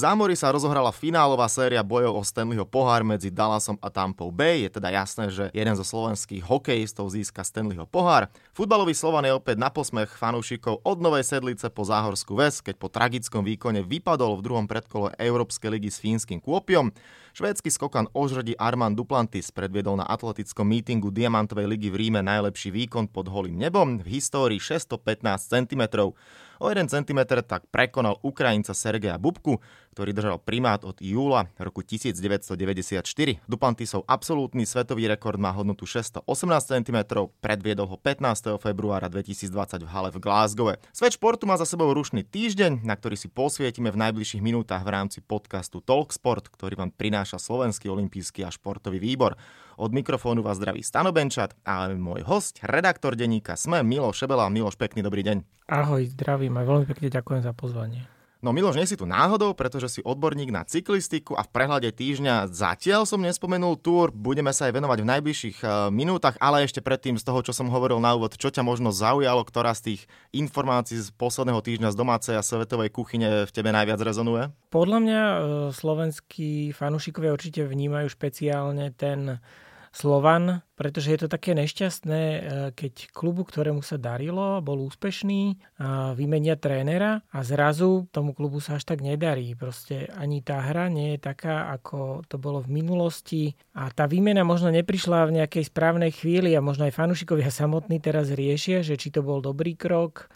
zámori sa rozohrala finálová séria bojov o Stanleyho pohár medzi Dallasom a Tampou Bay. Je teda jasné, že jeden zo slovenských hokejistov získa Stanleyho pohár. Futbalový Slovan je opäť na posmech fanúšikov od Novej Sedlice po Záhorskú ves, keď po tragickom výkone vypadol v druhom predkole Európskej ligy s fínskym kôpiom. Švédsky skokan ožrodí Armand Duplantis predviedol na atletickom mítingu Diamantovej ligy v Ríme najlepší výkon pod holým nebom v histórii 615 cm. O 1 cm tak prekonal Ukrajinca Sergeja Bubku, ktorý držal primát od júla roku 1994. Duplantisov absolútny svetový rekord má hodnotu 618 cm, predviedol ho 15. februára 2020 v hale v Glasgow. Svet športu má za sebou rušný týždeň, na ktorý si posvietime v najbližších minútach v rámci podcastu Talksport, ktorý vám prináša Slovenský olimpijský a športový výbor. Od mikrofónu vás zdraví Stano Benčat a môj host, redaktor denníka SME, Miloš Šebela. Miloš, pekný dobrý deň. Ahoj, zdravím a veľmi pekne ďakujem za pozvanie. No Miloš, nie si tu náhodou, pretože si odborník na cyklistiku a v prehľade týždňa zatiaľ som nespomenul túr, budeme sa aj venovať v najbližších uh, minútach, ale ešte predtým z toho, čo som hovoril na úvod, čo ťa možno zaujalo, ktorá z tých informácií z posledného týždňa z domácej a svetovej kuchyne v tebe najviac rezonuje? Podľa mňa uh, slovenskí fanúšikovia určite vnímajú špeciálne ten Slovan, pretože je to také nešťastné, e, keď klubu, ktorému sa darilo, bol úspešný, vymenia trénera a zrazu tomu klubu sa až tak nedarí. Proste ani tá hra nie je taká, ako to bolo v minulosti a tá výmena možno neprišla v nejakej správnej chvíli a možno aj fanúšikovia samotní teraz riešia, že či to bol dobrý krok,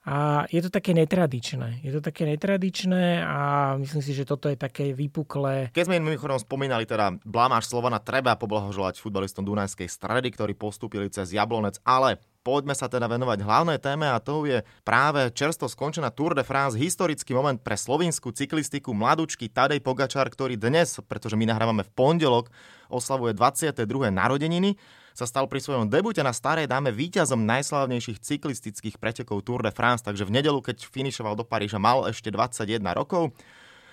a je to také netradičné. Je to také netradičné a myslím si, že toto je také vypuklé. Keď sme mimochodom spomínali teda blamáš Slovana, treba poblahoželať futbalistom Dunajskej stredy, ktorí postúpili cez Jablonec, ale poďme sa teda venovať hlavnej téme a to je práve čersto skončená Tour de France, historický moment pre slovinskú cyklistiku mladúčky Tadej Pogačar, ktorý dnes, pretože my nahrávame v pondelok, oslavuje 22. narodeniny sa stal pri svojom debute na starej dáme víťazom najslávnejších cyklistických pretekov Tour de France, takže v nedelu, keď finišoval do Paríža, mal ešte 21 rokov.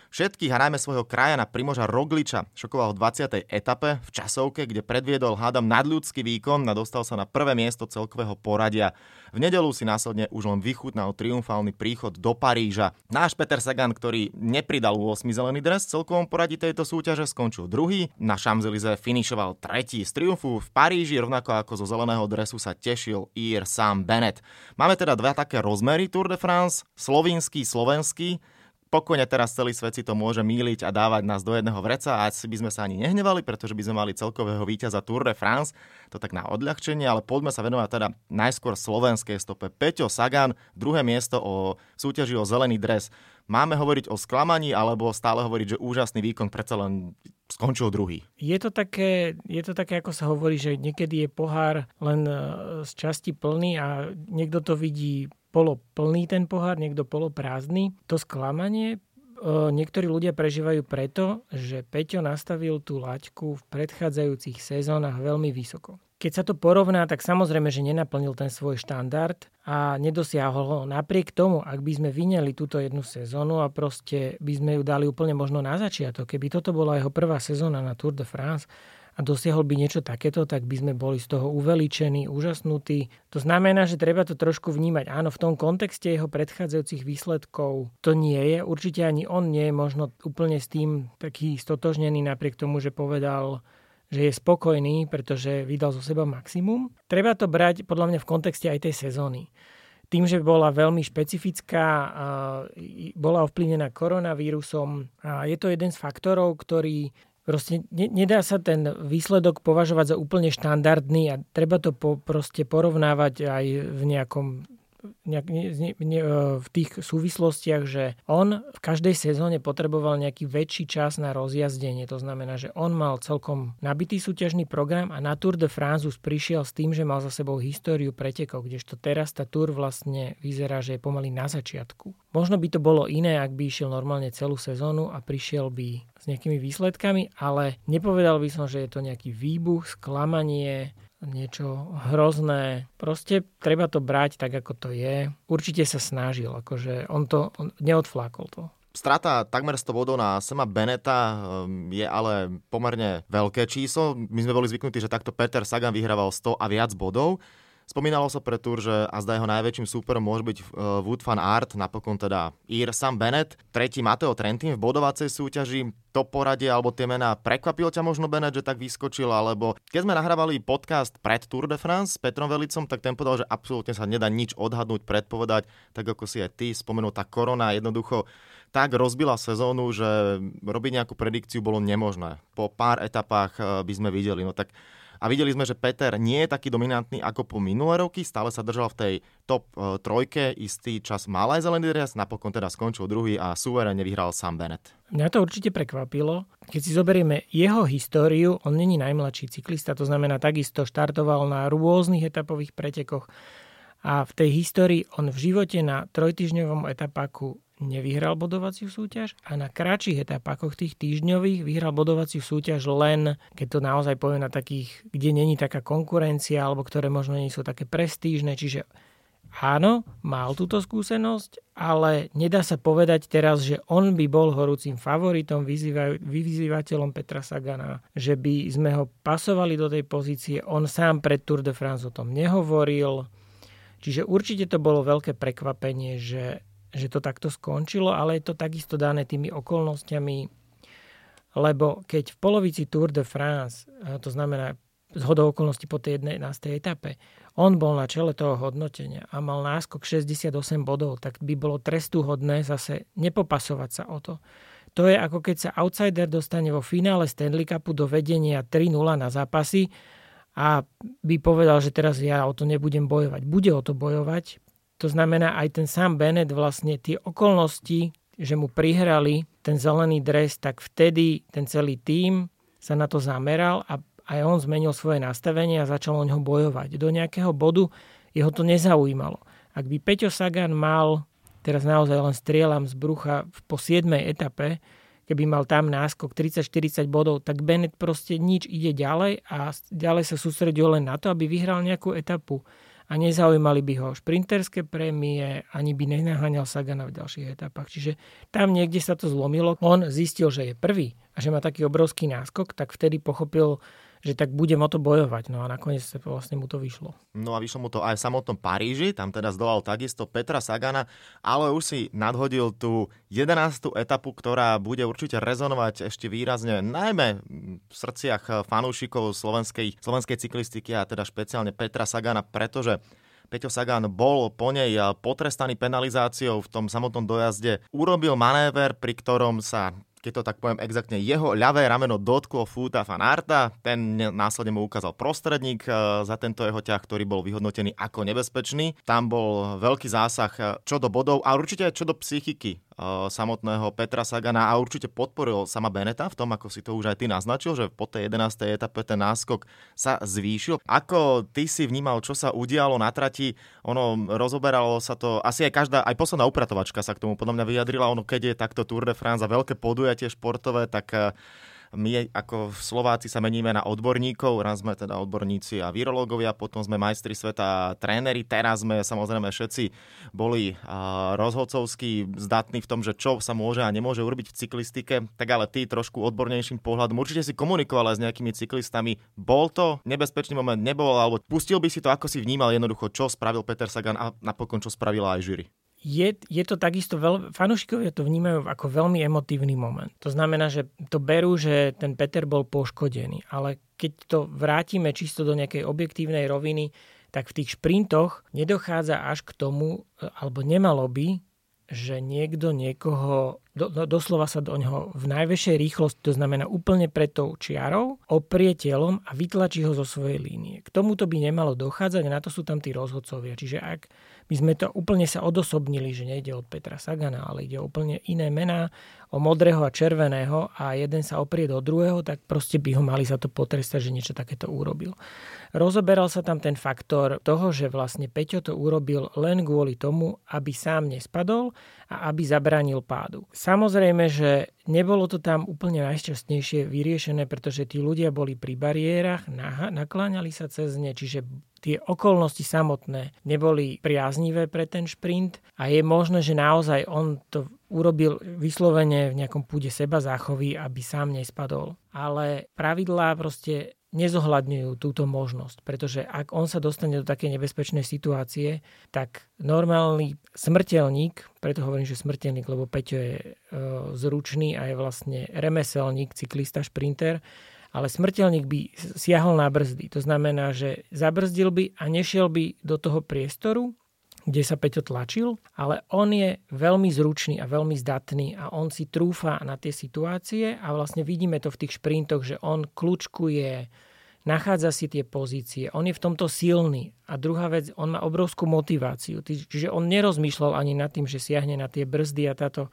Všetkých a najmä svojho krajana Primoža Rogliča šokoval v 20. etape v časovke, kde predviedol hádam nadľudský výkon a dostal sa na prvé miesto celkového poradia. V nedelu si následne už len vychutnal triumfálny príchod do Paríža. Náš Peter Sagan, ktorý nepridal 8 zelený dres v celkovom poradí tejto súťaže, skončil druhý. Na Champs-Élysées finišoval tretí z triumfu v Paríži, rovnako ako zo zeleného dresu sa tešil Ir Sam Bennett. Máme teda dva také rozmery Tour de France, slovinský, slovenský pokojne teraz celý svet si to môže míliť a dávať nás do jedného vreca a asi by sme sa ani nehnevali, pretože by sme mali celkového víťaza Tour de France, to tak na odľahčenie, ale poďme sa venovať teda najskôr slovenskej stope. Peťo Sagan, druhé miesto o súťaži o zelený dres. Máme hovoriť o sklamaní alebo stále hovoriť, že úžasný výkon predsa len skončil druhý. Je to, také, je to také, ako sa hovorí, že niekedy je pohár len e, z časti plný a niekto to vidí polo plný ten pohár, niekto polo prázdny. To sklamanie niektorí ľudia prežívajú preto, že Peťo nastavil tú laťku v predchádzajúcich sezónach veľmi vysoko. Keď sa to porovná, tak samozrejme, že nenaplnil ten svoj štandard a nedosiahol ho. Napriek tomu, ak by sme vyňali túto jednu sezónu a proste by sme ju dali úplne možno na začiatok, keby toto bola jeho prvá sezóna na Tour de France, a dosiahol by niečo takéto, tak by sme boli z toho uveličení, úžasnutí. To znamená, že treba to trošku vnímať. Áno, v tom kontexte jeho predchádzajúcich výsledkov to nie je. Určite ani on nie je možno úplne s tým taký stotožnený napriek tomu, že povedal, že je spokojný, pretože vydal zo seba maximum. Treba to brať podľa mňa v kontexte aj tej sezóny tým, že bola veľmi špecifická, bola ovplyvnená koronavírusom je to jeden z faktorov, ktorý Proste ne, nedá sa ten výsledok považovať za úplne štandardný a treba to po, proste porovnávať aj v nejakom nejak, ne, ne, ne, e, v tých súvislostiach, že on v každej sezóne potreboval nejaký väčší čas na rozjazdenie. To znamená, že on mal celkom nabitý súťažný program a na Tour de France prišiel s tým, že mal za sebou históriu pretekov, kdežto teraz tá Tour vlastne vyzerá, že je pomaly na začiatku. Možno by to bolo iné, ak by išiel normálne celú sezónu a prišiel by s nejakými výsledkami, ale nepovedal by som, že je to nejaký výbuch, sklamanie, niečo hrozné. Proste treba to brať tak, ako to je. Určite sa snažil, akože on to on neodflákol to. Strata takmer 100 bodov na Sema Beneta um, je ale pomerne veľké číslo. My sme boli zvyknutí, že takto Peter Sagan vyhrával 100 a viac bodov. Spomínalo sa pre Tour, že a zdá jeho najväčším súperom môže byť uh, Wood van Art, napokon teda Ir Sam Bennett, tretí Mateo Trentin v bodovacej súťaži. To poradie alebo tie mená prekvapil ťa možno Bennett, že tak vyskočil, alebo keď sme nahrávali podcast pred Tour de France s Petrom Velicom, tak ten povedal, že absolútne sa nedá nič odhadnúť, predpovedať, tak ako si aj ty spomenul, tá korona jednoducho tak rozbila sezónu, že robiť nejakú predikciu bolo nemožné. Po pár etapách eh, by sme videli. No tak a videli sme, že Peter nie je taký dominantný ako po minulé roky, stále sa držal v tej top uh, trojke, istý čas mal aj zelený dres, napokon teda skončil druhý a suverene vyhral Sam Bennett. Mňa to určite prekvapilo. Keď si zoberieme jeho históriu, on není najmladší cyklista, to znamená takisto štartoval na rôznych etapových pretekoch a v tej histórii on v živote na trojtyžňovom etapáku nevyhral bodovaciu súťaž a na kratších etapách tých týždňových vyhral bodovaciu súťaž len, keď to naozaj poviem na takých, kde není taká konkurencia alebo ktoré možno nie sú také prestížne, čiže áno, mal túto skúsenosť, ale nedá sa povedať teraz, že on by bol horúcim favoritom, vyzývateľom Petra Sagana, že by sme ho pasovali do tej pozície. On sám pred Tour de France o tom nehovoril. Čiže určite to bolo veľké prekvapenie, že že to takto skončilo, ale je to takisto dané tými okolnostiami, lebo keď v polovici Tour de France, to znamená z hodou okolností po tej 11. etape, on bol na čele toho hodnotenia a mal náskok 68 bodov, tak by bolo trestuhodné zase nepopasovať sa o to. To je ako keď sa outsider dostane vo finále Stanley Cupu do vedenia 3-0 na zápasy a by povedal, že teraz ja o to nebudem bojovať. Bude o to bojovať, to znamená, aj ten sám Bennett vlastne tie okolnosti, že mu prihrali ten zelený dres, tak vtedy ten celý tím sa na to zameral a aj on zmenil svoje nastavenie a začal o ňo bojovať. Do nejakého bodu jeho to nezaujímalo. Ak by Peťo Sagan mal, teraz naozaj len strieľam z brucha po 7. etape, keby mal tam náskok 30-40 bodov, tak Bennett proste nič ide ďalej a ďalej sa sústredil len na to, aby vyhral nejakú etapu a nezaujímali by ho šprinterské prémie, ani by nenaháňal Sagana v ďalších etapách. Čiže tam niekde sa to zlomilo. On zistil, že je prvý a že má taký obrovský náskok, tak vtedy pochopil, že tak budem o to bojovať. No a nakoniec sa vlastne mu to vyšlo. No a vyšlo mu to aj v samotnom Paríži, tam teda zdolal takisto Petra Sagana, ale už si nadhodil tú 11. etapu, ktorá bude určite rezonovať ešte výrazne, najmä v srdciach fanúšikov slovenskej, slovenskej cyklistiky a teda špeciálne Petra Sagana, pretože Peťo Sagan bol po nej potrestaný penalizáciou v tom samotnom dojazde. Urobil manéver, pri ktorom sa keď to tak poviem exaktne, jeho ľavé rameno dotklo Fúta Fanarta, ten následne mu ukázal prostredník e, za tento jeho ťah, ktorý bol vyhodnotený ako nebezpečný. Tam bol veľký zásah e, čo do bodov a určite čo do psychiky samotného Petra Sagana a určite podporil sama Beneta v tom, ako si to už aj ty naznačil, že po tej 11. etape ten náskok sa zvýšil. Ako ty si vnímal, čo sa udialo na trati? Ono rozoberalo sa to, asi aj každá, aj posledná upratovačka sa k tomu podľa mňa vyjadrila, ono keď je takto Tour de France a veľké podujatie športové, tak my ako Slováci sa meníme na odborníkov, raz sme teda odborníci a virológovia, potom sme majstri sveta a tréneri, teraz sme samozrejme všetci boli rozhodcovskí zdatní v tom, že čo sa môže a nemôže urobiť v cyklistike, tak ale ty trošku odbornejším pohľadom, určite si komunikoval aj s nejakými cyklistami, bol to nebezpečný moment, nebol, alebo pustil by si to, ako si vnímal jednoducho, čo spravil Peter Sagan a napokon čo spravila aj jury je, je to takisto, veľ, fanúšikovia to vnímajú ako veľmi emotívny moment. To znamená, že to berú, že ten Peter bol poškodený, ale keď to vrátime čisto do nejakej objektívnej roviny, tak v tých šprintoch nedochádza až k tomu, alebo nemalo by, že niekto niekoho, do, do, doslova sa do neho v najväčšej rýchlosti, to znamená úplne pred tou čiarou, oprie telom a vytlačí ho zo svojej línie. K tomuto by nemalo dochádzať a na to sú tam tí rozhodcovia. Čiže ak my sme to úplne sa odosobnili, že nejde od Petra Sagana, ale ide o úplne iné mená, o modrého a červeného a jeden sa oprie do druhého, tak proste by ho mali za to potrestať, že niečo takéto urobil. Rozoberal sa tam ten faktor toho, že vlastne Peťo to urobil len kvôli tomu, aby sám nespadol a aby zabránil pádu. Samozrejme, že nebolo to tam úplne najšťastnejšie vyriešené, pretože tí ľudia boli pri bariérach, nakláňali sa cez ne, čiže tie okolnosti samotné neboli priaznivé pre ten šprint a je možné, že naozaj on to urobil vyslovene v nejakom púde seba záchovy, aby sám nespadol. Ale pravidlá proste nezohľadňujú túto možnosť, pretože ak on sa dostane do takej nebezpečnej situácie, tak normálny smrteľník, preto hovorím, že smrteľník, lebo Peťo je e, zručný a je vlastne remeselník, cyklista, šprinter, ale smrteľník by siahol na brzdy. To znamená, že zabrzdil by a nešiel by do toho priestoru, kde sa Peťo tlačil, ale on je veľmi zručný a veľmi zdatný a on si trúfa na tie situácie a vlastne vidíme to v tých šprintoch, že on kľúčkuje, nachádza si tie pozície, on je v tomto silný. A druhá vec, on má obrovskú motiváciu, čiže on nerozmýšľal ani nad tým, že siahne na tie brzdy a táto,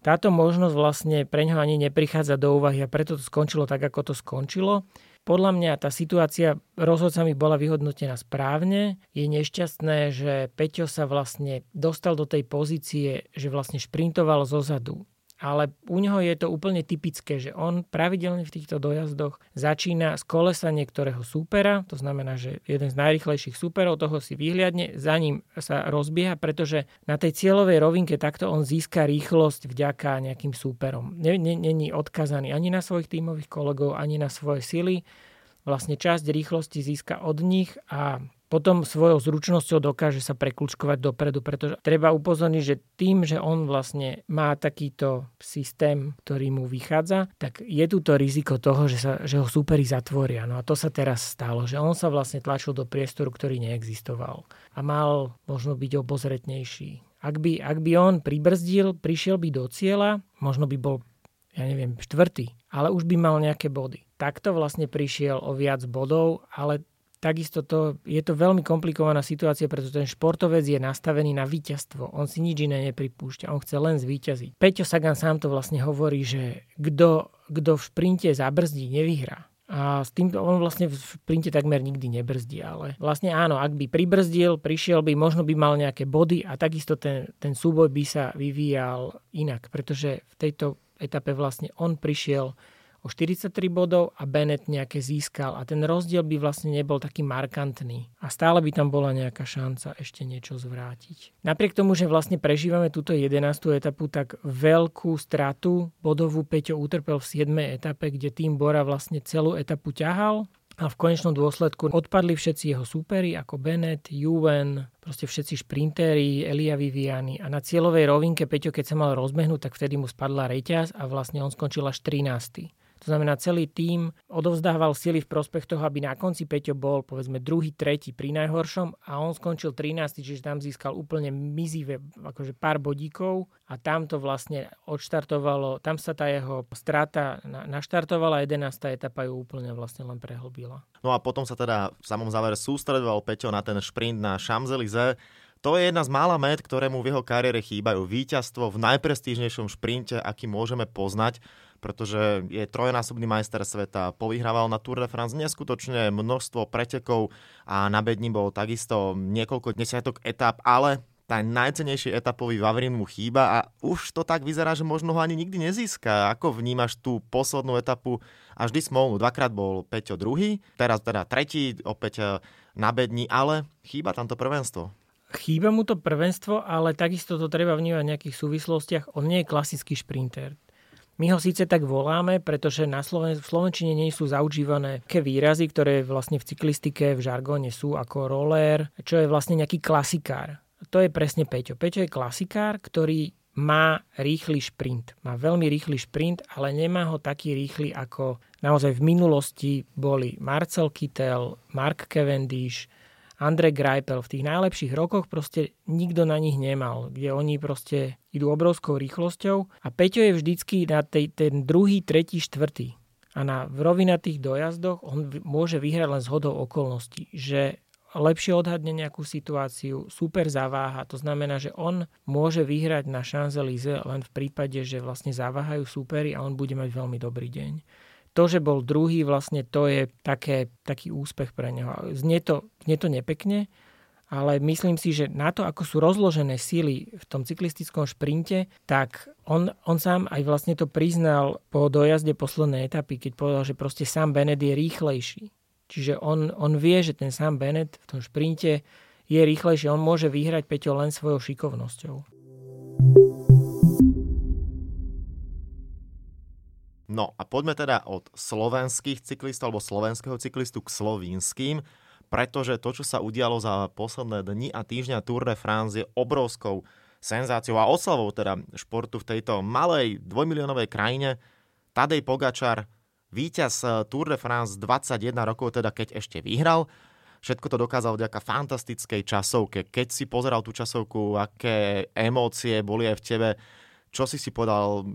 táto možnosť vlastne pre ňo ani neprichádza do úvahy a preto to skončilo tak, ako to skončilo. Podľa mňa tá situácia rozhodcami bola vyhodnotená správne. Je nešťastné, že Peťo sa vlastne dostal do tej pozície, že vlastne šprintoval zozadu ale u neho je to úplne typické, že on pravidelne v týchto dojazdoch začína z kolesa niektorého súpera, to znamená, že jeden z najrychlejších súperov toho si vyhliadne, za ním sa rozbieha, pretože na tej cieľovej rovinke takto on získa rýchlosť vďaka nejakým súperom. Není odkazaný ani na svojich tímových kolegov, ani na svoje sily. Vlastne časť rýchlosti získa od nich a potom svojou zručnosťou dokáže sa preklúčkovať dopredu, pretože treba upozorniť, že tým, že on vlastne má takýto systém, ktorý mu vychádza, tak je tu to riziko toho, že, sa, že ho súperi zatvoria. No a to sa teraz stalo, že on sa vlastne tlačil do priestoru, ktorý neexistoval a mal možno byť obozretnejší. Ak by, ak by on pribrzdil, prišiel by do cieľa, možno by bol ja neviem, štvrtý, ale už by mal nejaké body. Takto vlastne prišiel o viac bodov, ale takisto to, je to veľmi komplikovaná situácia, pretože ten športovec je nastavený na víťazstvo. On si nič iné nepripúšťa, on chce len zvíťaziť. Peťo Sagan sám to vlastne hovorí, že kto, kto v šprinte zabrzdí, nevyhrá. A s týmto on vlastne v sprinte takmer nikdy nebrzdí, ale vlastne áno, ak by pribrzdil, prišiel by, možno by mal nejaké body a takisto ten, ten súboj by sa vyvíjal inak, pretože v tejto etape vlastne on prišiel o 43 bodov a Bennett nejaké získal a ten rozdiel by vlastne nebol taký markantný a stále by tam bola nejaká šanca ešte niečo zvrátiť. Napriek tomu, že vlastne prežívame túto 11. etapu, tak veľkú stratu bodovú Peťo utrpel v 7. etape, kde tým Bora vlastne celú etapu ťahal a v konečnom dôsledku odpadli všetci jeho súperi ako Bennett, Juven, proste všetci šprintéri, Elia Viviani a na cieľovej rovinke Peťo, keď sa mal rozbehnúť, tak vtedy mu spadla reťaz a vlastne on skončil až 13. To znamená, celý tím odovzdával sily v prospech toho, aby na konci Peťo bol povedzme druhý, tretí pri najhoršom a on skončil 13, čiže tam získal úplne mizivé akože pár bodíkov a tam to vlastne odštartovalo, tam sa tá jeho strata naštartovala, 11. etapa ju úplne vlastne len prehlbila. No a potom sa teda v samom závere sústredoval Peťo na ten šprint na Champs-Élysées. To je jedna z mála met, ktoré mu v jeho kariére chýbajú. Víťazstvo v najprestížnejšom šprinte, aký môžeme poznať pretože je trojnásobný majster sveta, povyhrával na Tour de France neskutočne množstvo pretekov a na bedni bol takisto niekoľko desiatok etap, ale tá najcenejší etapový Vavrin mu chýba a už to tak vyzerá, že možno ho ani nikdy nezíska. Ako vnímaš tú poslednú etapu a vždy smolnú? Dvakrát bol Peťo druhý, teraz teda tretí, opäť eh, na bedni, ale chýba tam to prvenstvo. Chýba mu to prvenstvo, ale takisto to treba vnímať v nejakých súvislostiach. On nie je klasický šprinter. My ho síce tak voláme, pretože na Sloven- v Slovenčine nie sú zaužívané také výrazy, ktoré vlastne v cyklistike, v žargóne sú ako roller, čo je vlastne nejaký klasikár. To je presne Peťo. Peťo je klasikár, ktorý má rýchly šprint. Má veľmi rýchly šprint, ale nemá ho taký rýchly, ako naozaj v minulosti boli Marcel Kittel, Mark Cavendish, Andre Greipel v tých najlepších rokoch proste nikto na nich nemal, kde oni proste idú obrovskou rýchlosťou a Peťo je vždycky na tej, ten druhý, tretí, štvrtý. A na rovinatých dojazdoch on môže vyhrať len z hodou okolností, že lepšie odhadne nejakú situáciu, super zaváha. To znamená, že on môže vyhrať na Champs-Élysées len v prípade, že vlastne zaváhajú súpery a on bude mať veľmi dobrý deň to, že bol druhý, vlastne to je také, taký úspech pre neho. Znie to, znie to nepekne, ale myslím si, že na to, ako sú rozložené síly v tom cyklistickom šprinte, tak on, on sám aj vlastne to priznal po dojazde poslednej etapy, keď povedal, že proste sám Bennett je rýchlejší. Čiže on, on vie, že ten sám Bennett v tom šprinte je rýchlejší. On môže vyhrať Peťo len svojou šikovnosťou. No a poďme teda od slovenských cyklistov alebo slovenského cyklistu k slovínským, pretože to, čo sa udialo za posledné dni a týždňa Tour de France je obrovskou senzáciou a oslavou teda športu v tejto malej dvojmiliónovej krajine. Tadej Pogačar, víťaz Tour de France 21 rokov, teda keď ešte vyhral, Všetko to dokázal vďaka fantastickej časovke. Keď si pozeral tú časovku, aké emócie boli aj v tebe, čo si si povedal,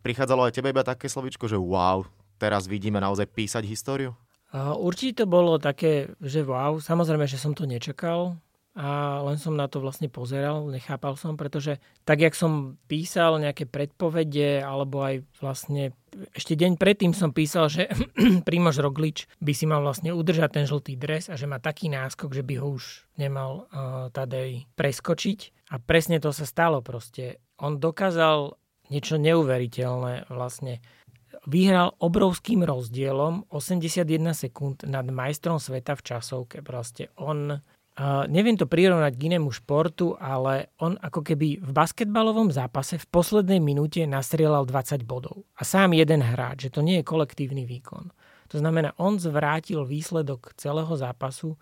prichádzalo aj tebe iba také slovičko, že wow, teraz vidíme naozaj písať históriu? Určite to bolo také, že wow, samozrejme, že som to nečakal a len som na to vlastne pozeral, nechápal som, pretože tak, jak som písal nejaké predpovede, alebo aj vlastne ešte deň predtým som písal, že Primož Roglič by si mal vlastne udržať ten žltý dres a že má taký náskok, že by ho už nemal uh, Tadej preskočiť. A presne to sa stalo proste. On dokázal niečo neuveriteľné vlastne vyhral obrovským rozdielom 81 sekúnd nad majstrom sveta v časovke. Proste on neviem to prirovnať k inému športu, ale on ako keby v basketbalovom zápase v poslednej minúte nastrieľal 20 bodov. A sám jeden hráč, že to nie je kolektívny výkon. To znamená, on zvrátil výsledok celého zápasu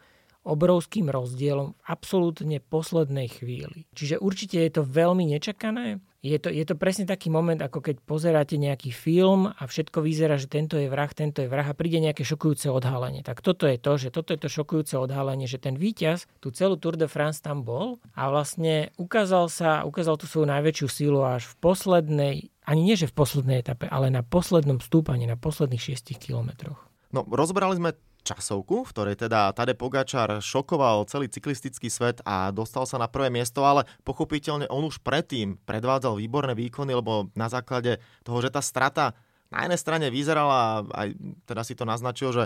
obrovským rozdielom v absolútne poslednej chvíli. Čiže určite je to veľmi nečakané, je to, je to presne taký moment, ako keď pozeráte nejaký film a všetko vyzerá, že tento je vrah, tento je vrah a príde nejaké šokujúce odhalenie. Tak toto je to, že toto je to šokujúce odhalenie, že ten víťaz tú celú Tour de France tam bol a vlastne ukázal sa, ukázal tú svoju najväčšiu sílu až v poslednej, ani nie že v poslednej etape, ale na poslednom stúpaní, na posledných 6 kilometroch. No, rozbrali sme časovku, v ktorej teda Tade Pogačar šokoval celý cyklistický svet a dostal sa na prvé miesto, ale pochopiteľne on už predtým predvádzal výborné výkony, lebo na základe toho, že tá strata na jednej strane vyzerala, aj teda si to naznačil, že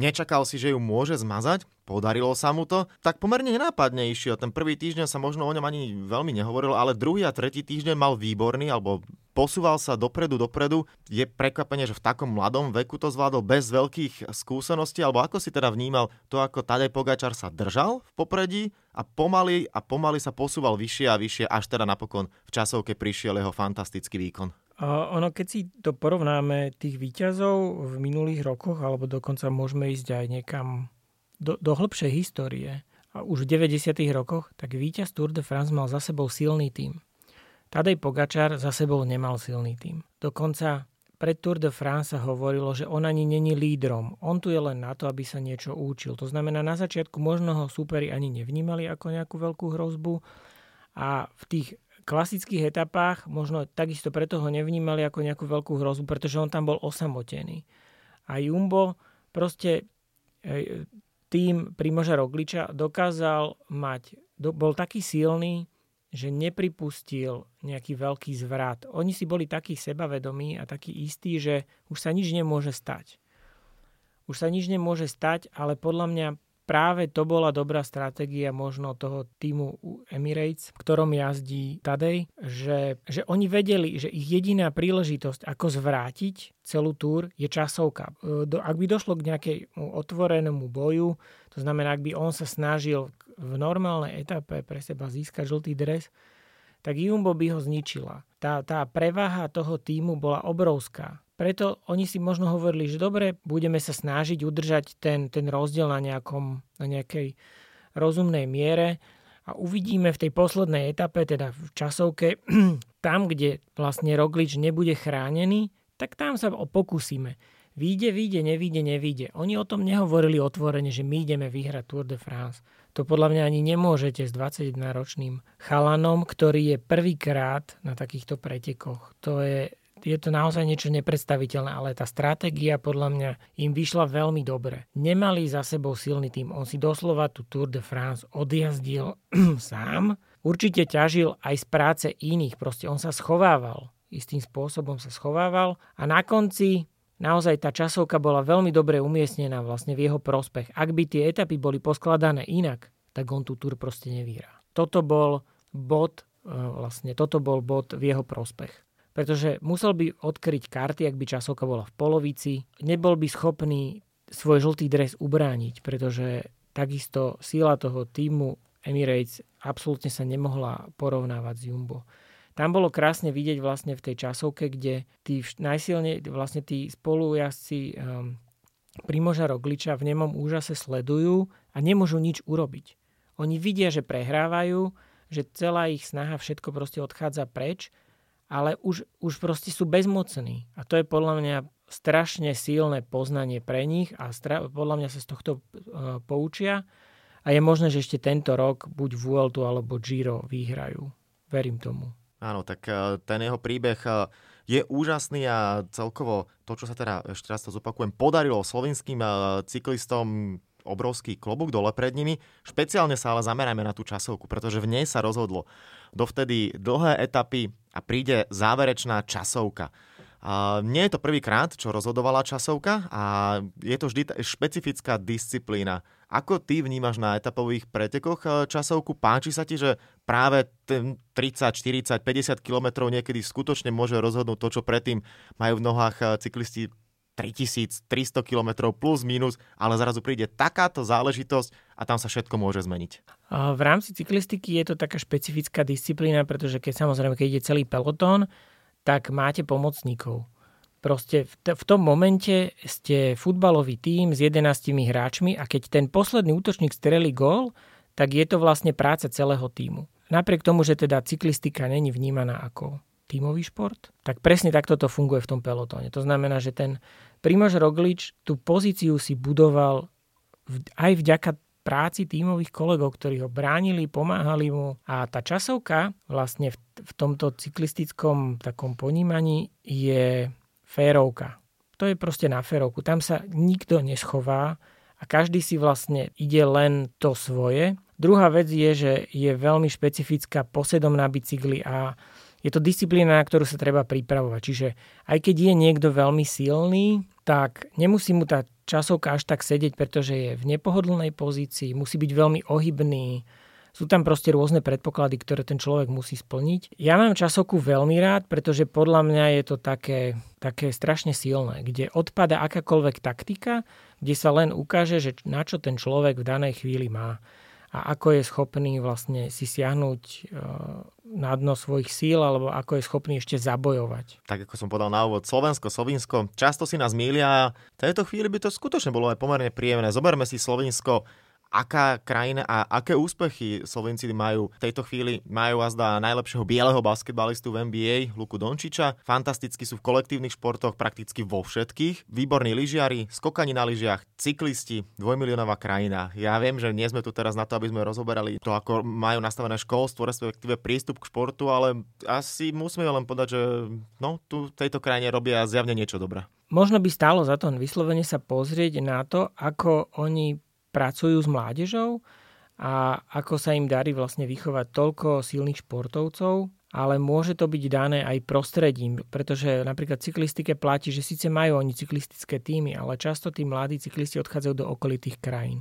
nečakal si, že ju môže zmazať, podarilo sa mu to, tak pomerne nenápadne išiel. Ten prvý týždeň sa možno o ňom ani veľmi nehovorilo, ale druhý a tretí týždeň mal výborný, alebo posúval sa dopredu, dopredu. Je prekvapenie, že v takom mladom veku to zvládol bez veľkých skúseností, alebo ako si teda vnímal to, ako Tadej Pogačar sa držal v popredí a pomaly a pomaly sa posúval vyššie a vyššie, až teda napokon v časovke prišiel jeho fantastický výkon. Ono, keď si to porovnáme tých výťazov v minulých rokoch, alebo dokonca môžeme ísť aj niekam do, do hĺbšej histórie, a už v 90. rokoch, tak víťaz Tour de France mal za sebou silný tým. Tadej Pogačar za sebou nemal silný tým. Dokonca pred Tour de France sa hovorilo, že on ani není lídrom. On tu je len na to, aby sa niečo učil. To znamená, na začiatku možno ho superi ani nevnímali ako nejakú veľkú hrozbu a v tých klasických etapách možno takisto preto ho nevnímali ako nejakú veľkú hrozbu, pretože on tam bol osamotený. A Jumbo proste e, tým Primoža Rogliča dokázal mať, bol taký silný, že nepripustil nejaký veľký zvrat. Oni si boli takí sebavedomí a takí istí, že už sa nič nemôže stať. Už sa nič nemôže stať, ale podľa mňa práve to bola dobrá stratégia možno toho týmu Emirates, v ktorom jazdí Tadej, že, že oni vedeli, že ich jediná príležitosť, ako zvrátiť celú túr, je časovka. E, ak by došlo k nejakému otvorenému boju, to znamená, ak by on sa snažil v normálnej etape pre seba získať žltý dres, tak Jumbo by ho zničila. Tá, tá prevaha toho týmu bola obrovská. Preto oni si možno hovorili, že dobre, budeme sa snažiť udržať ten, ten rozdiel na, nejakom, na nejakej rozumnej miere a uvidíme v tej poslednej etape, teda v časovke, tam, kde vlastne Roglič nebude chránený, tak tam sa pokúsime. Výjde, výjde, nevíde, nevíde. Oni o tom nehovorili otvorene, že my ideme vyhrať Tour de France. To podľa mňa ani nemôžete s 21-ročným chalanom, ktorý je prvýkrát na takýchto pretekoch. To je je to naozaj niečo nepredstaviteľné, ale tá stratégia podľa mňa im vyšla veľmi dobre. Nemali za sebou silný tým, on si doslova tú Tour de France odjazdil sám. Určite ťažil aj z práce iných, proste on sa schovával, istým spôsobom sa schovával a na konci naozaj tá časovka bola veľmi dobre umiestnená vlastne v jeho prospech. Ak by tie etapy boli poskladané inak, tak on tú túr proste nevyhrá. Toto bol bod, e, vlastne toto bol bod v jeho prospech pretože musel by odkryť karty, ak by časovka bola v polovici. Nebol by schopný svoj žltý dres ubrániť, pretože takisto síla toho týmu Emirates absolútne sa nemohla porovnávať s Jumbo. tam bolo krásne vidieť vlastne v tej časovke, kde tí najsilne, vlastne tí spolujazdci um, Primoža Rogliča v nemom úžase sledujú a nemôžu nič urobiť. Oni vidia, že prehrávajú, že celá ich snaha všetko proste odchádza preč, ale už, už proste sú bezmocní. A to je podľa mňa strašne silné poznanie pre nich a stra- podľa mňa sa z tohto uh, poučia a je možné, že ešte tento rok buď Vueltu alebo Giro vyhrajú. Verím tomu. Áno, tak uh, ten jeho príbeh uh, je úžasný a celkovo to, čo sa teda, ešte raz to zopakujem, podarilo slovenským cyklistom obrovský klobúk dole pred nimi. Špeciálne sa ale zamerajme na tú časovku, pretože v nej sa rozhodlo dovtedy dlhé etapy a príde záverečná časovka. A nie je to prvýkrát, čo rozhodovala časovka a je to vždy špecifická disciplína. Ako ty vnímaš na etapových pretekoch e, časovku? Páči sa ti, že práve ten 30, 40, 50 kilometrov niekedy skutočne môže rozhodnúť to, čo predtým majú v nohách e, cyklisti 3300 km plus minus, ale zrazu príde takáto záležitosť a tam sa všetko môže zmeniť. V rámci cyklistiky je to taká špecifická disciplína, pretože keď samozrejme, keď ide celý pelotón, tak máte pomocníkov. Proste v, t- v tom momente ste futbalový tím s 11 hráčmi a keď ten posledný útočník strelí gól, tak je to vlastne práca celého týmu. Napriek tomu, že teda cyklistika není vnímaná ako tímový šport, tak presne takto to funguje v tom pelotóne. To znamená, že ten Primož Roglič tú pozíciu si budoval aj vďaka práci tímových kolegov, ktorí ho bránili, pomáhali mu. A tá časovka vlastne v, v tomto cyklistickom takom ponímaní je férovka. To je proste na férovku. Tam sa nikto neschová a každý si vlastne ide len to svoje. Druhá vec je, že je veľmi špecifická posedom na bicykli a je to disciplína, na ktorú sa treba pripravovať. Čiže aj keď je niekto veľmi silný, tak nemusí mu tá časovka až tak sedieť, pretože je v nepohodlnej pozícii, musí byť veľmi ohybný, sú tam proste rôzne predpoklady, ktoré ten človek musí splniť. Ja mám časovku veľmi rád, pretože podľa mňa je to také, také strašne silné, kde odpada akákoľvek taktika, kde sa len ukáže, že na čo ten človek v danej chvíli má a ako je schopný vlastne si siahnuť na dno svojich síl alebo ako je schopný ešte zabojovať. Tak ako som povedal na úvod, Slovensko, Slovinsko, často si nás mília v tejto chvíli by to skutočne bolo aj pomerne príjemné. Zoberme si Slovinsko aká krajina a aké úspechy Slovenci majú. V tejto chvíli majú azda najlepšieho bieleho basketbalistu v NBA, Luku Dončiča. Fantasticky sú v kolektívnych športoch prakticky vo všetkých. Výborní lyžiari, skokani na lyžiach, cyklisti, dvojmiliónová krajina. Ja viem, že nie sme tu teraz na to, aby sme rozoberali to, ako majú nastavené školstvo, respektíve prístup k športu, ale asi musíme len povedať, že no, tu v tejto krajine robia zjavne niečo dobré. Možno by stálo za to vyslovene sa pozrieť na to, ako oni pracujú s mládežou a ako sa im darí vlastne vychovať toľko silných športovcov, ale môže to byť dané aj prostredím, pretože napríklad cyklistike platí, že síce majú oni cyklistické týmy, ale často tí mladí cyklisti odchádzajú do okolitých krajín.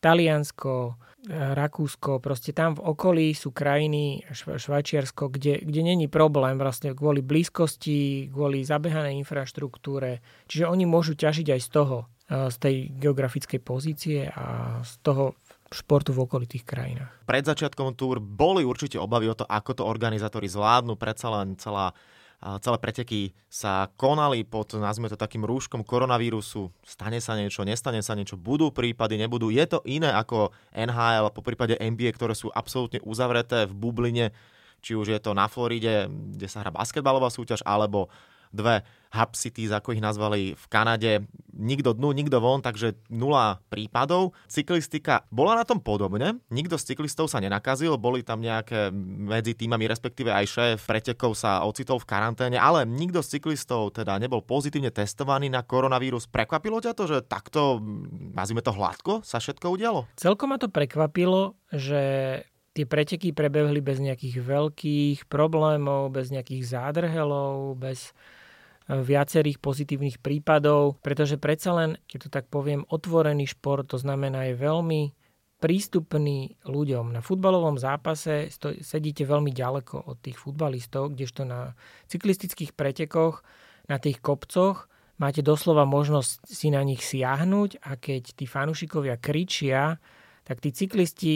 Taliansko, Rakúsko, proste tam v okolí sú krajiny, Švajčiarsko, kde, kde není problém vlastne kvôli blízkosti, kvôli zabehanej infraštruktúre. Čiže oni môžu ťažiť aj z toho, z tej geografickej pozície a z toho športu v okolitých krajinách. Pred začiatkom túr boli určite obavy o to, ako to organizátori zvládnu. Predsa len celá, celé preteky sa konali pod, nazvime to takým rúškom koronavírusu. Stane sa niečo, nestane sa niečo, budú prípady, nebudú. Je to iné ako NHL, po prípade NBA, ktoré sú absolútne uzavreté v bubline, či už je to na Floride, kde sa hrá basketbalová súťaž, alebo dve hub cities, ako ich nazvali v Kanade. Nikto dnu, nikto von, takže nula prípadov. Cyklistika bola na tom podobne. Nikto z cyklistov sa nenakazil, boli tam nejaké medzi týmami, respektíve aj šéf pretekov sa ocitol v karanténe, ale nikto z cyklistov teda nebol pozitívne testovaný na koronavírus. Prekvapilo ťa to, že takto, nazvime to hladko, sa všetko udialo? Celkom ma to prekvapilo, že tie preteky prebehli bez nejakých veľkých problémov, bez nejakých zádrhelov, bez viacerých pozitívnych prípadov, pretože predsa len, keď to tak poviem, otvorený šport, to znamená je veľmi prístupný ľuďom. Na futbalovom zápase sedíte veľmi ďaleko od tých futbalistov, kdežto na cyklistických pretekoch, na tých kopcoch máte doslova možnosť si na nich siahnuť a keď tí fanúšikovia kričia, tak tí cyklisti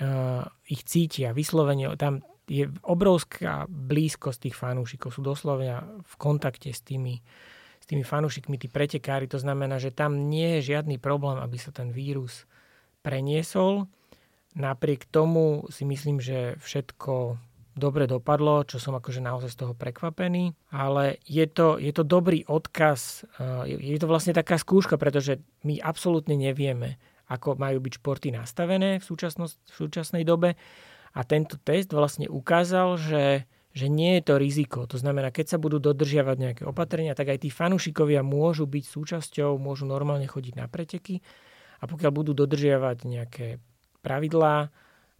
uh, ich cítia vyslovene. Tam je obrovská blízkosť tých fanúšikov. Sú doslovne v kontakte s tými, s tými fanúšikmi, tí pretekári. To znamená, že tam nie je žiadny problém, aby sa ten vírus preniesol. Napriek tomu si myslím, že všetko dobre dopadlo, čo som akože naozaj z toho prekvapený, ale je to, je to dobrý odkaz, eh, je to vlastne taká skúška, pretože my absolútne nevieme, ako majú byť športy nastavené v, v súčasnej dobe a tento test vlastne ukázal, že, že nie je to riziko. To znamená, keď sa budú dodržiavať nejaké opatrenia, tak aj tí fanúšikovia môžu byť súčasťou, môžu normálne chodiť na preteky a pokiaľ budú dodržiavať nejaké pravidlá,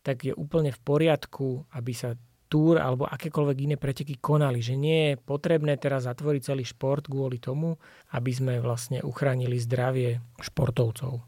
tak je úplne v poriadku, aby sa túr alebo akékoľvek iné preteky konali. Že nie je potrebné teraz zatvoriť celý šport kvôli tomu, aby sme vlastne uchránili zdravie športovcov.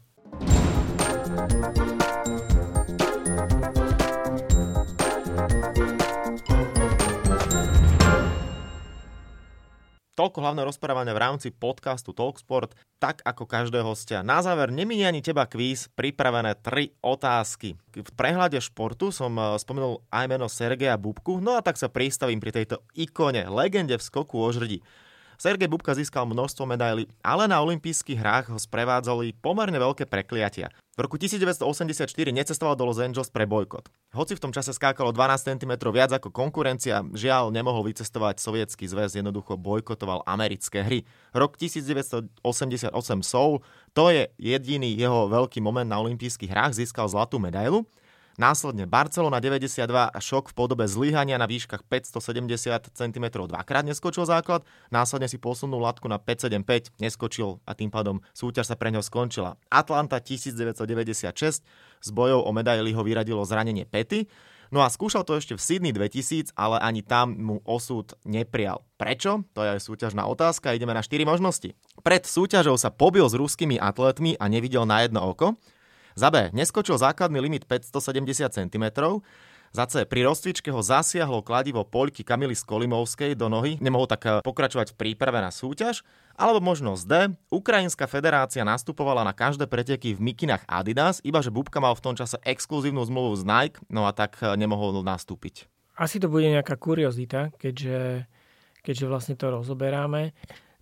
Toľko hlavné rozprávania v rámci podcastu Talksport, tak ako každého hostia. Na záver neminie ani teba kvíz, pripravené tri otázky. V prehľade športu som eh, spomenul aj meno Sergeja Bubku, no a tak sa pristavím pri tejto ikone, legende v skoku o žrdi. Sergej Bubka získal množstvo medailí, ale na olympijských hrách ho sprevádzali pomerne veľké prekliatia. V roku 1984 necestoval do Los Angeles pre bojkot. Hoci v tom čase skákalo 12 cm viac ako konkurencia, žiaľ nemohol vycestovať sovietský zväz, jednoducho bojkotoval americké hry. Rok 1988 Seoul, to je jediný jeho veľký moment na olympijských hrách, získal zlatú medailu Následne Barcelona 92 a šok v podobe zlyhania na výškach 570 cm dvakrát neskočil základ, následne si posunul latku na 575, neskočil a tým pádom súťaž sa pre ňo skončila. Atlanta 1996 s bojou o medaily ho vyradilo zranenie pety, No a skúšal to ešte v Sydney 2000, ale ani tam mu osud neprial. Prečo? To je súťažná otázka, ideme na 4 možnosti. Pred súťažou sa pobil s ruskými atletmi a nevidel na jedno oko. Za B. Neskočil základný limit 570 cm. Za C. Pri rozcvičke ho zasiahlo kladivo poľky Kamily Skolimovskej do nohy, nemohol tak eh, pokračovať v príprave na súťaž. Alebo možnosť D. Ukrajinská federácia nastupovala na každé preteky v mikinách Adidas, iba že Bubka mal v tom čase exkluzívnu zmluvu s Nike, no a tak eh, nemohol nastúpiť. Asi to bude nejaká kuriozita, keďže, keďže vlastne to rozoberáme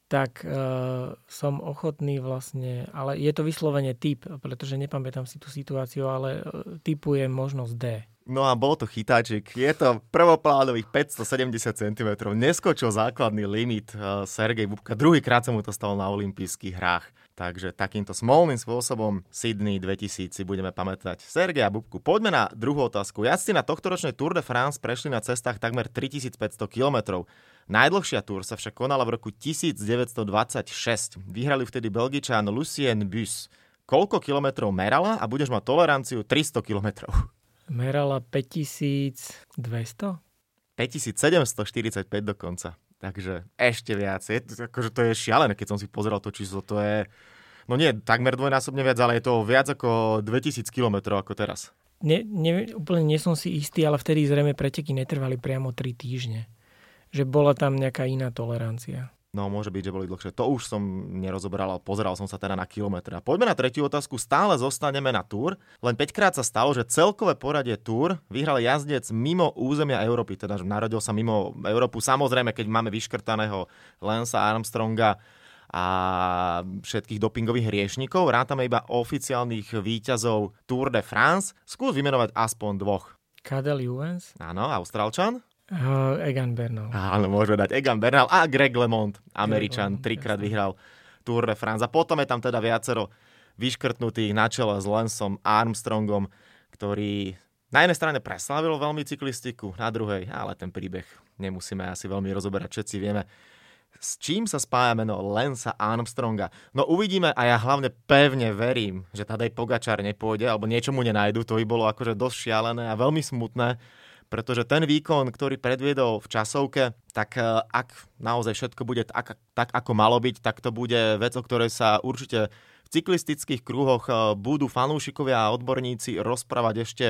tak uh, som ochotný vlastne, ale je to vyslovene typ, pretože nepamätám si tú situáciu, ale uh, typujem možnosť D. No a bol to chytáčik. Je to prvoplánových 570 cm. Neskočil základný limit uh, Sergej Bubka. Druhýkrát sa mu to stalo na olympijských hrách. Takže takýmto smolným spôsobom Sydney 2000 si budeme pamätať Sergeja Bubku. Poďme na druhú otázku. Jazdci na tohtoročnej Tour de France prešli na cestách takmer 3500 km. Najdlhšia túr sa však konala v roku 1926. Vyhrali vtedy Belgičan Lucien Bus. Koľko kilometrov merala a budeš mať toleranciu 300 kilometrov? merala 5200? 5745 dokonca. Takže ešte viac. Je, akože to je šialené, keď som si pozeral to číslo. To je, no nie takmer dvojnásobne viac, ale je to viac ako 2000 km ako teraz. Ne, ne, úplne nie som si istý, ale vtedy zrejme preteky netrvali priamo 3 týždne. Že bola tam nejaká iná tolerancia. No, môže byť, že boli dlhšie. To už som nerozoberal, ale pozeral som sa teda na kilometre. Poďme na tretiu otázku. Stále zostaneme na túr. Len 5 krát sa stalo, že celkové poradie túr vyhral jazdec mimo územia Európy. Teda, že narodil sa mimo Európu. Samozrejme, keď máme vyškrtaného Lensa Armstronga a všetkých dopingových hriešnikov. Rátame iba oficiálnych výťazov Tour de France. Skús vymenovať aspoň dvoch. Kadel Juvens. Áno, Austrálčan. Uh, Egan Bernal. Áno, môžeme dať Egan Bernal a Greg LeMond, Američan, trikrát vyhral Tour de France. A potom je tam teda viacero vyškrtnutých na čele s Lensom Armstrongom, ktorý na jednej strane preslávil veľmi cyklistiku, na druhej, ale ten príbeh nemusíme asi veľmi rozoberať, všetci vieme, s čím sa spája meno Lensa Armstronga. No uvidíme a ja hlavne pevne verím, že Tadej Pogačar nepôjde, alebo niečo mu nenajdu, to by bolo akože dosť šialené a veľmi smutné, pretože ten výkon, ktorý predviedol v časovke, tak e, ak naozaj všetko bude tak, tak ako malo byť, tak to bude vec, o ktorej sa určite v cyklistických kruhoch e, budú fanúšikovia a odborníci rozprávať ešte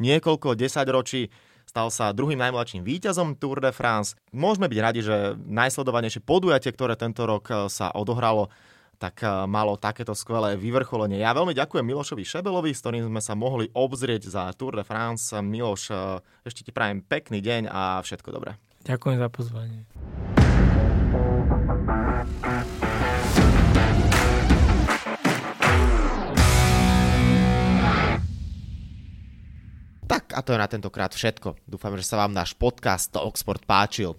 niekoľko desaťročí. Stal sa druhým najmladším víťazom Tour de France. Môžeme byť radi, že najsledovanejšie podujatie, ktoré tento rok e, sa odohralo, tak malo takéto skvelé vyvrcholenie. Ja veľmi ďakujem Milošovi Šebelovi, s ktorým sme sa mohli obzrieť za Tour de France. Miloš, ešte ti prajem pekný deň a všetko dobré. Ďakujem za pozvanie. Tak a to je na tentokrát všetko. Dúfam, že sa vám náš podcast Talksport páčil.